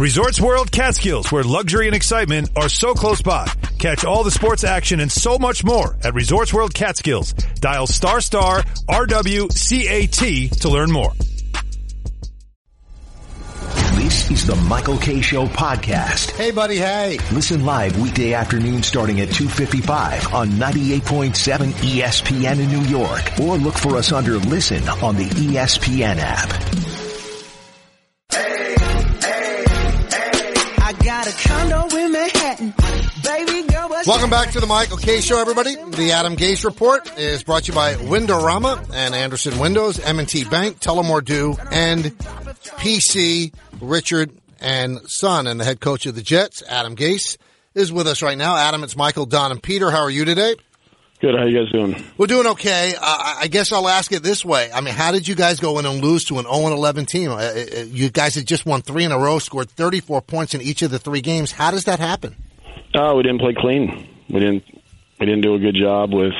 Resorts World Catskills, where luxury and excitement are so close by. Catch all the sports action and so much more at Resorts World Catskills. Dial star star RWCAT to learn more. This is the Michael Kay Show podcast. Hey, buddy. Hey. Listen live weekday afternoon starting at 2.55 on 98.7 ESPN in New York. Or look for us under Listen on the ESPN app. Welcome back to the Michael Kay Show, everybody. The Adam Gase Report is brought to you by Windorama and Andersen Windows, M&T Bank, Tullamore Dew, and PC Richard and Son. And the head coach of the Jets, Adam Gase, is with us right now. Adam, it's Michael, Don, and Peter. How are you today? Good. How you guys doing? We're doing okay. Uh, I I guess I'll ask it this way. I mean, how did you guys go in and lose to an 0-11 team? Uh, uh, You guys had just won three in a row, scored 34 points in each of the three games. How does that happen? Oh, we didn't play clean. We didn't. We didn't do a good job with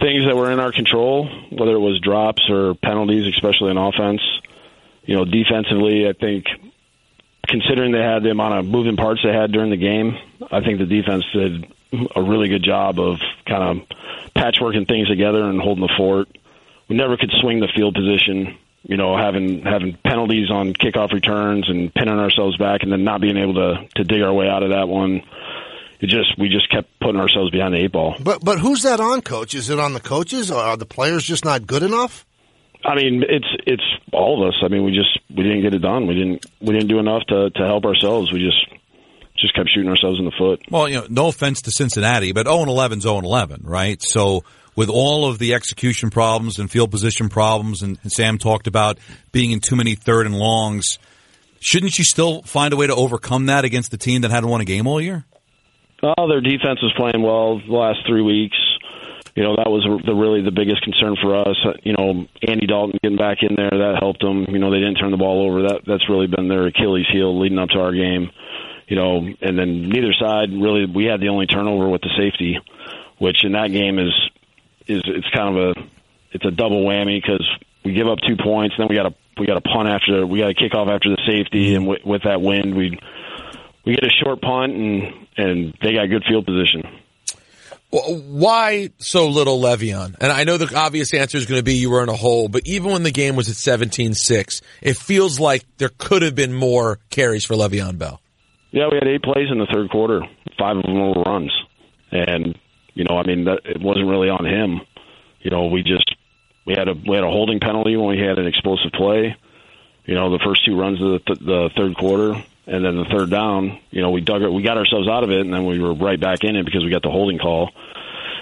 things that were in our control, whether it was drops or penalties, especially in offense. You know, defensively, I think considering they had the amount of moving parts they had during the game, I think the defense did a really good job of kind of patchworking things together and holding the fort. We never could swing the field position. You know, having having penalties on kickoff returns and pinning ourselves back, and then not being able to to dig our way out of that one. It just we just kept putting ourselves behind the eight ball. But but who's that on, coach? Is it on the coaches, or are the players just not good enough? I mean, it's it's all of us. I mean, we just we didn't get it done. We didn't we didn't do enough to to help ourselves. We just just kept shooting ourselves in the foot. Well, you know, no offense to Cincinnati, but 0 and 11 is 0 and 11, right? So with all of the execution problems and field position problems, and, and Sam talked about being in too many third and longs, shouldn't you still find a way to overcome that against the team that hadn't won a game all year? Oh, their defense was playing well the last three weeks. You know that was the really the biggest concern for us. Uh, You know, Andy Dalton getting back in there that helped them. You know, they didn't turn the ball over. That that's really been their Achilles heel leading up to our game. You know, and then neither side really. We had the only turnover with the safety, which in that game is is it's kind of a it's a double whammy because we give up two points, then we got to we got to punt after we got to kick off after the safety, and with, with that wind, we we get a short punt, and and they got good field position. Well, why so little Le'Veon? And I know the obvious answer is going to be you were in a hole, but even when the game was at 17-6, it feels like there could have been more carries for Le'Veon Bell. Yeah, we had eight plays in the third quarter. Five of them were runs, and you know, I mean, that it wasn't really on him. You know, we just we had a we had a holding penalty when we had an explosive play. You know, the first two runs of the, th- the third quarter, and then the third down. You know, we dug it, we got ourselves out of it, and then we were right back in it because we got the holding call.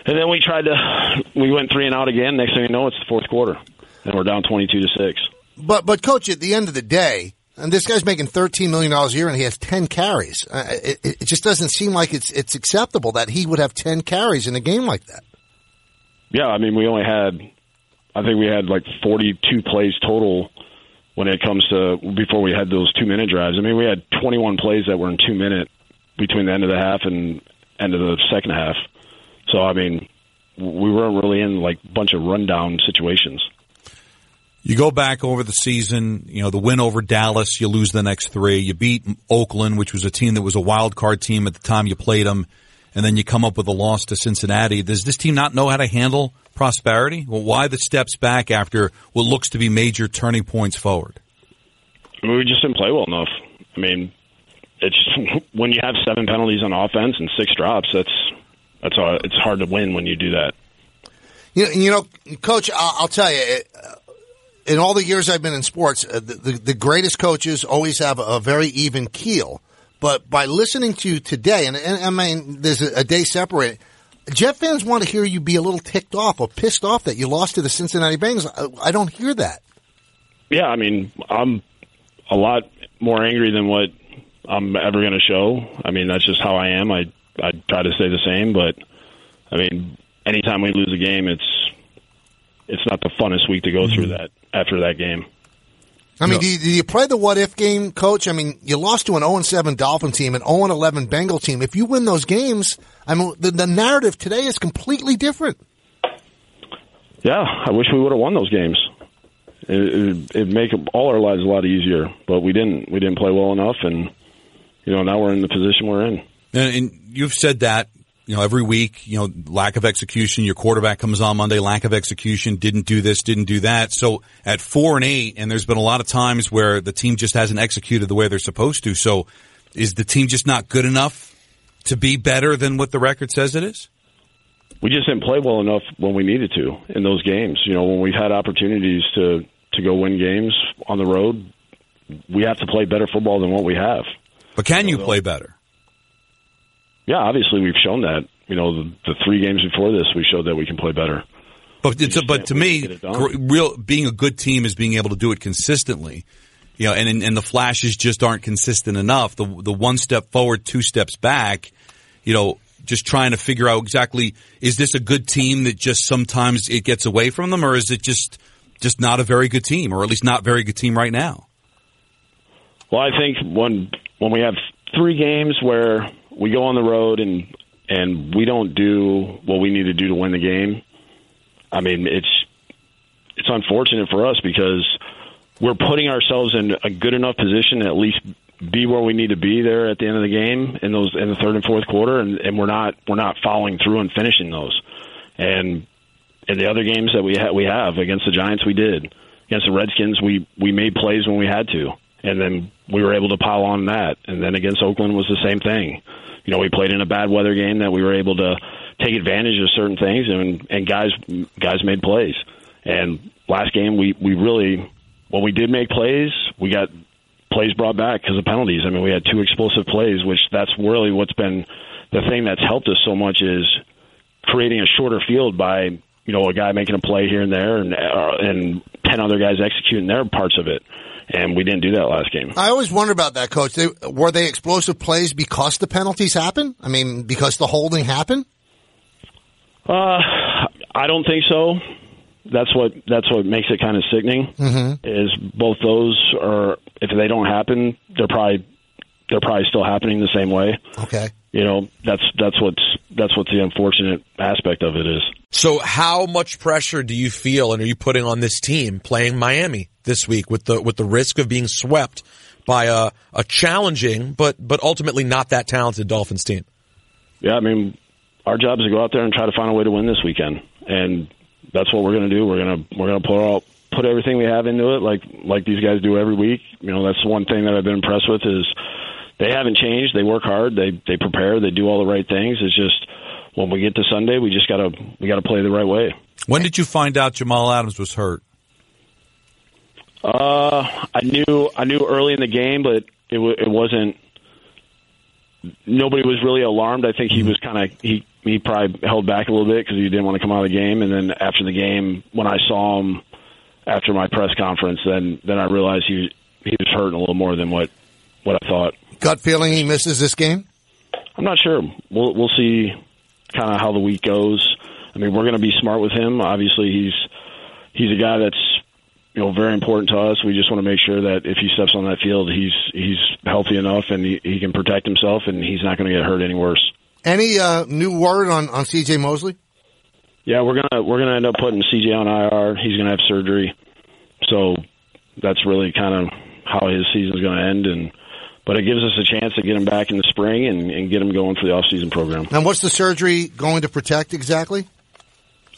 And then we tried to, we went three and out again. Next thing you know, it's the fourth quarter, and we're down twenty-two to six. But but coach, at the end of the day, and this guy's making thirteen million dollars a year, and he has ten carries. Uh, it, it just doesn't seem like it's it's acceptable that he would have ten carries in a game like that. Yeah, I mean, we only had, I think we had like 42 plays total when it comes to before we had those two minute drives. I mean, we had 21 plays that were in two minute between the end of the half and end of the second half. So, I mean, we weren't really in like a bunch of rundown situations. You go back over the season, you know, the win over Dallas, you lose the next three. You beat Oakland, which was a team that was a wild card team at the time you played them, and then you come up with a loss to Cincinnati. Does this team not know how to handle prosperity? Well, why the steps back after what looks to be major turning points forward? I mean, we just didn't play well enough. I mean, it's when you have seven penalties on offense and six drops. That's that's all, it's hard to win when you do that. You know, you know coach, I'll, I'll tell you. It, uh, in all the years I've been in sports, uh, the, the, the greatest coaches always have a, a very even keel. But by listening to you today, and, and I mean, there's a, a day separated. Jet fans want to hear you be a little ticked off or pissed off that you lost to the Cincinnati Bengals. I, I don't hear that. Yeah, I mean, I'm a lot more angry than what I'm ever going to show. I mean, that's just how I am. I I try to stay the same, but I mean, anytime we lose a game, it's it's not the funnest week to go through mm-hmm. that after that game. I mean, do, you, do you play the what if game, coach? I mean, you lost to an 0 7 Dolphin team, an 0 11 Bengal team. If you win those games, I mean, the, the narrative today is completely different. Yeah, I wish we would have won those games. It, it, it'd make all our lives a lot easier, but we didn't. We didn't play well enough, and you know, now we're in the position we're in. And, and you've said that, you know, every week, you know, lack of execution. Your quarterback comes on Monday, lack of execution, didn't do this, didn't do that. So at four and eight, and there's been a lot of times where the team just hasn't executed the way they're supposed to. So is the team just not good enough to be better than what the record says it is? We just didn't play well enough when we needed to in those games. You know, when we've had opportunities to to go win games on the road, we have to play better football than what we have. But can you play better? Yeah, obviously we've shown that. You know, the, the three games before this, we showed that we can play better. But it's a, but to me, get it done. gr- real being a good team is being able to do it consistently. You know, and and the flashes just aren't consistent enough. The the one step forward, two steps back. You know, just trying to figure out exactly is this a good team that just sometimes it gets away from them, or is it just just not a very good team, or at least not a very good team right now? Well, I think when when we have three games where we go on the road and and we don't do what we need to do to win the game, I mean it's it's unfortunate for us because we're putting ourselves in a good enough position to at least be where we need to be there at the end of the game in those in the third and fourth quarter, and, and we're not we're not following through and finishing those. And in the other games that we ha- we have against the Giants, we did. Against the Redskins, we we made plays when we had to, and then we were able to pile on that. And then against Oakland was the same thing. You know, we played in a bad weather game that we were able to take advantage of certain things, and and guys guys made plays. And last game, we we really when we did make plays, we got plays brought back because of penalties. I mean, we had two explosive plays, which that's really what's been the thing that's helped us so much is creating a shorter field by you know a guy making a play here and there, and uh, and ten other guys executing their parts of it. And we didn't do that last game. I always wonder about that, coach. They, were they explosive plays because the penalties happened? I mean, because the holding happened? Uh, I don't think so. That's what that's what makes it kind of sickening. Mm-hmm. Is both those are if they don't happen, they're probably they're probably still happening the same way. Okay. You know, that's that's what's that's what the unfortunate aspect of it is. So how much pressure do you feel and are you putting on this team playing Miami this week with the with the risk of being swept by a, a challenging but but ultimately not that talented Dolphins team? Yeah, I mean, our job is to go out there and try to find a way to win this weekend, and that's what we're going to do. We're going to we're going to put all put everything we have into it, like like these guys do every week. You know, that's one thing that I've been impressed with is they haven't changed. They work hard. They they prepare. They do all the right things. It's just when we get to Sunday, we just gotta we gotta play the right way. When did you find out Jamal Adams was hurt? Uh, I knew I knew early in the game, but it w- it wasn't. Nobody was really alarmed. I think he was kind of he he probably held back a little bit because he didn't want to come out of the game. And then after the game, when I saw him after my press conference, then then I realized he he was hurting a little more than what what I thought. Gut feeling he misses this game? I'm not sure. We'll we'll see kind of how the week goes. I mean, we're going to be smart with him. Obviously, he's he's a guy that's you know very important to us. We just want to make sure that if he steps on that field, he's he's healthy enough and he, he can protect himself and he's not going to get hurt any worse. Any uh, new word on, on CJ Mosley? Yeah, we're gonna we're gonna end up putting CJ on IR. He's gonna have surgery, so that's really kind of how his season's going to end. And but it gives us a chance to get him back in the spring and, and get him going for the off season program. And what's the surgery going to protect exactly?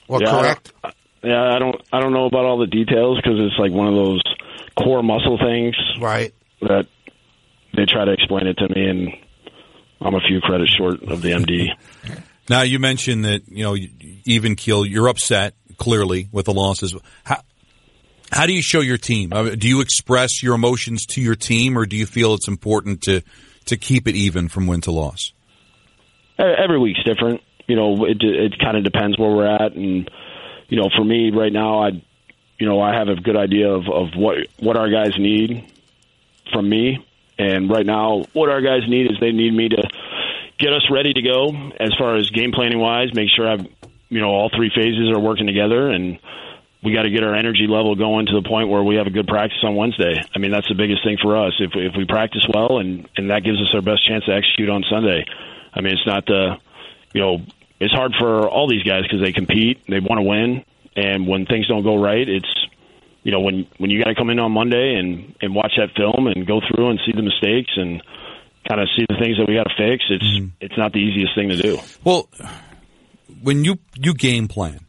Or Yeah, correct? don't- Yeah, I don't I don't know about all the details because it's like one of those core muscle things Right. that they try to explain it to me, and I'm a few credits short of the MD. Now you mentioned that you know even keel. You're upset clearly with the losses. How how do you show your team? Uh, do you express your emotions to your team, or do you feel it's important to to keep it even from win to loss? Every week's different. You know, it it kind of depends where we're at, and you know, for me right now, I you know I have a good idea of of what what our guys need from me, and right now, what our guys need is they need me to get us ready to go as far as game planning wise. Make sure I've you know all three phases are working together, and we got to get our energy level going to the point where we have a good practice on Wednesday. I mean, that's the biggest thing for us. If if we practice well, and and that gives us our best chance to execute on Sunday. I mean, it's not the you know it's hard for all these guys because they compete, they want to win, and when things don't go right, it's you know when when you got to come in on Monday and and watch that film and go through and see the mistakes and kind of see the things that we got to fix. It's mm-hmm. it's not the easiest thing to do. Well, when you you game plan,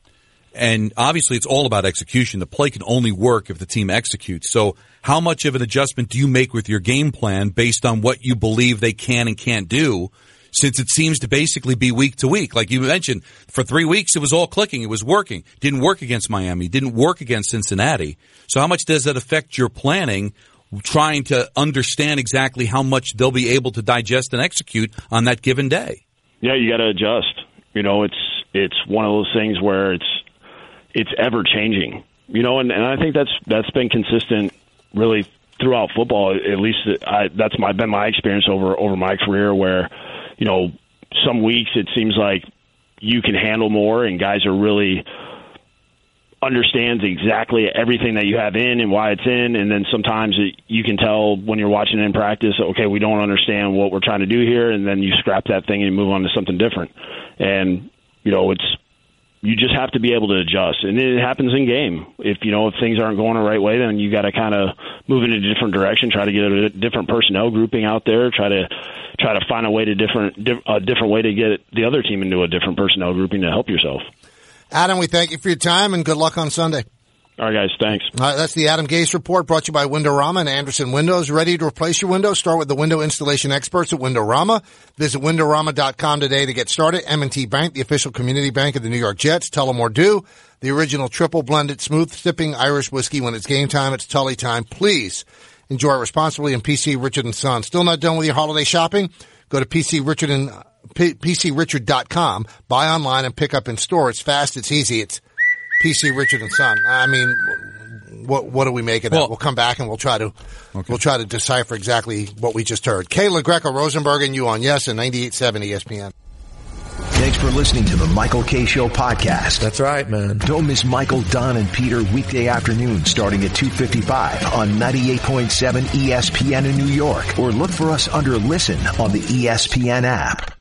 and obviously it's all about execution. The play can only work if the team executes. So, how much of an adjustment do you make with your game plan based on what you believe they can and can't do? Since it seems to basically be week to week, like you mentioned, for three weeks it was all clicking, it was working. Didn't work against Miami, didn't work against Cincinnati. So, how much does that affect your planning trying to understand exactly how much they'll be able to digest and execute on that given day. Yeah, you got to adjust. You know, it's it's one of those things where it's it's ever changing. You know, and, and I think that's that's been consistent really throughout football. At least I, that's my been my experience over over my career. Where you know some weeks it seems like you can handle more, and guys are really understands exactly everything that you have in and why it's in and then sometimes it, you can tell when you're watching in practice okay we don't understand what we're trying to do here and then you scrap that thing and move on to something different and you know it's you just have to be able to adjust. And it happens in game. If you know if things aren't going the right way then you got to kind of move in a different direction try to get a different personnel grouping out there try to try to find a way to different a different way to get the other team into a different personnel grouping to help yourself. Adam, we thank you for your time and good luck on Sunday. All right, guys. Thanks. All right, that's the Adam Gase report brought to you by Windorama and Andersen Windows. Ready to replace your window? Start with the window installation experts at Windorama. Visit Windorama.com today to get started. M&T Bank, the official community bank of the New York Jets. Tullamore Dew, the original triple blended smooth sipping Irish whiskey. When it's game time, it's Tully time. Please enjoy responsibly and PC Richard and Son. Still not done with your holiday shopping? Go to PC Richard and PCRichard.com. Buy online and pick up in store. It's fast. It's easy. It's PC Richard and Son. I mean, what what do we make of that? Well, we'll come back and we'll try to okay. we'll try to decipher exactly what we just heard. Kay La Greca Rosenberg and you on Yes and 98.7 ESPN. Thanks for listening to the Michael Kay Show podcast. That's right, man. Don't miss Michael, Don, and Peter weekday afternoon starting at 2.55 on 98.7 ESPN in New York or look for us under Listen on the ESPN app.